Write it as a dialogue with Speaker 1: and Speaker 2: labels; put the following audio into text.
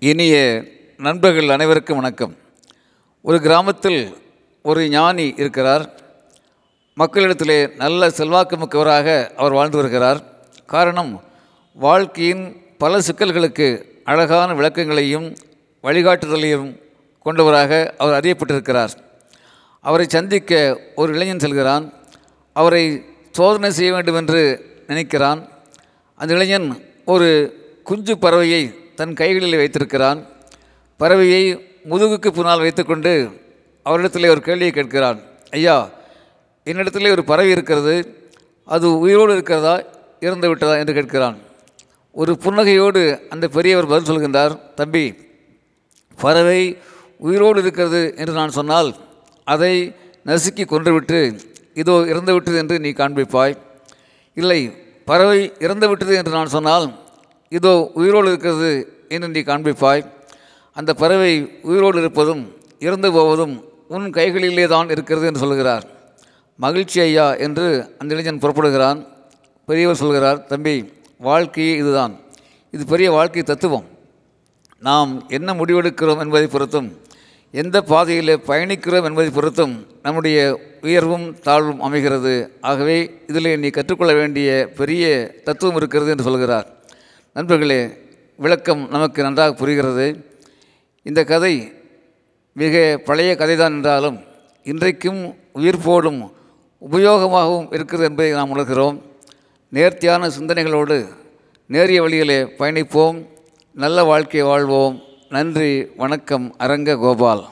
Speaker 1: இனிய நண்பர்கள் அனைவருக்கும் வணக்கம். ஒரு கிராமத்தில் ஒரு ஞானி இருக்கிறார். மக்களிடத்திலே நல்ல செல்வாக்கு மிக்கவராக அவர் வாழ்ந்து வருகிறார். காரணம் வாழ்க்கையின் பல சிக்கல்களுக்கு அழகான விளக்கங்களையும் வழிகாட்டுதலையும் கொண்டவராக அவர் அறியப்பட்டிருக்கிறார். அவரை சந்திக்க ஒரு இளைஞன் செல்கிறான். அவரை சோதனை செய்ய வேண்டும் என்று நினைக்கிறான். அந்த இளைஞன் ஒரு குஞ்சு பறவையை தன் கைகளில் வைத்திருக்கிறான். பறவையை முதுகுக்கு பின்னால் வைத்துக்கொண்டு அவரிடத்தில் ஒரு கேள்வியை கேட்கிறான். ஐயா என்னிடத்திலே ஒரு பறவை இருக்கிறது. அது உயிரோடு இருக்கிறதா? இறந்து விட்டதா? என்று கேட்கிறான். ஒரு புன்னகையோடு அந்த பெரியவர் பதில் சொல்கின்றார். தம்பி பறவை உயிரோடு இருக்கிறது என்று நான் சொன்னால் அதை நசுக்கி கொன்றுவிட்டு இதோ இறந்துவிட்டது என்று நீ காண்பிப்பாய். இல்லை பறவை இறந்துவிட்டது என்று நான் சொன்னால் இதோ உயிரோடு இருக்கிறது என்று நீ காண்பிப்பாய்? அந்த பறவை உயிரோடு இருப்பதும் இறந்து போவதும் உன் கைகளிலே தான் இருக்கிறது என்று சொல்கிறார். மகிழ்ச்சி ஐயா என்று அந்த இளைஞன் புறப்படுகிறான். பெரியவர் சொல்கிறார் தம்பி வாழ்க்கையே இதுதான். இது பெரிய வாழ்க்கை தத்துவம். நாம் என்ன முடிவெடுக்கிறோம் என்பதை பொறுத்தும் எந்த பாதையில் பயணிக்கிறோம் என்பதை பொறுத்தும் நம்முடைய உயர்வும் தாழ்வும் அமைகிறது. ஆகவே இதில் நீ கற்றுக்கொள்ள வேண்டிய பெரிய தத்துவம் இருக்கிறது என்று சொல்கிறார். நண்பர்களே விளக்கம் நமக்கு நன்றாக புரிகிறது. இந்த கதை மிக பழைய கதைதான் என்றாலும் இன்றைக்கும் உயிர்ப்போடும் உபயோகமாகவும் இருக்கிறது என்பதை நாம் உணர்கிறோம். நேர்த்தியான சிந்தனைகளோடு நேரிய வழியிலே பயணிப்போம். நல்ல வாழ்க்கை வாழ்வோம். நன்றி வணக்கம் அரங்க கோபால்.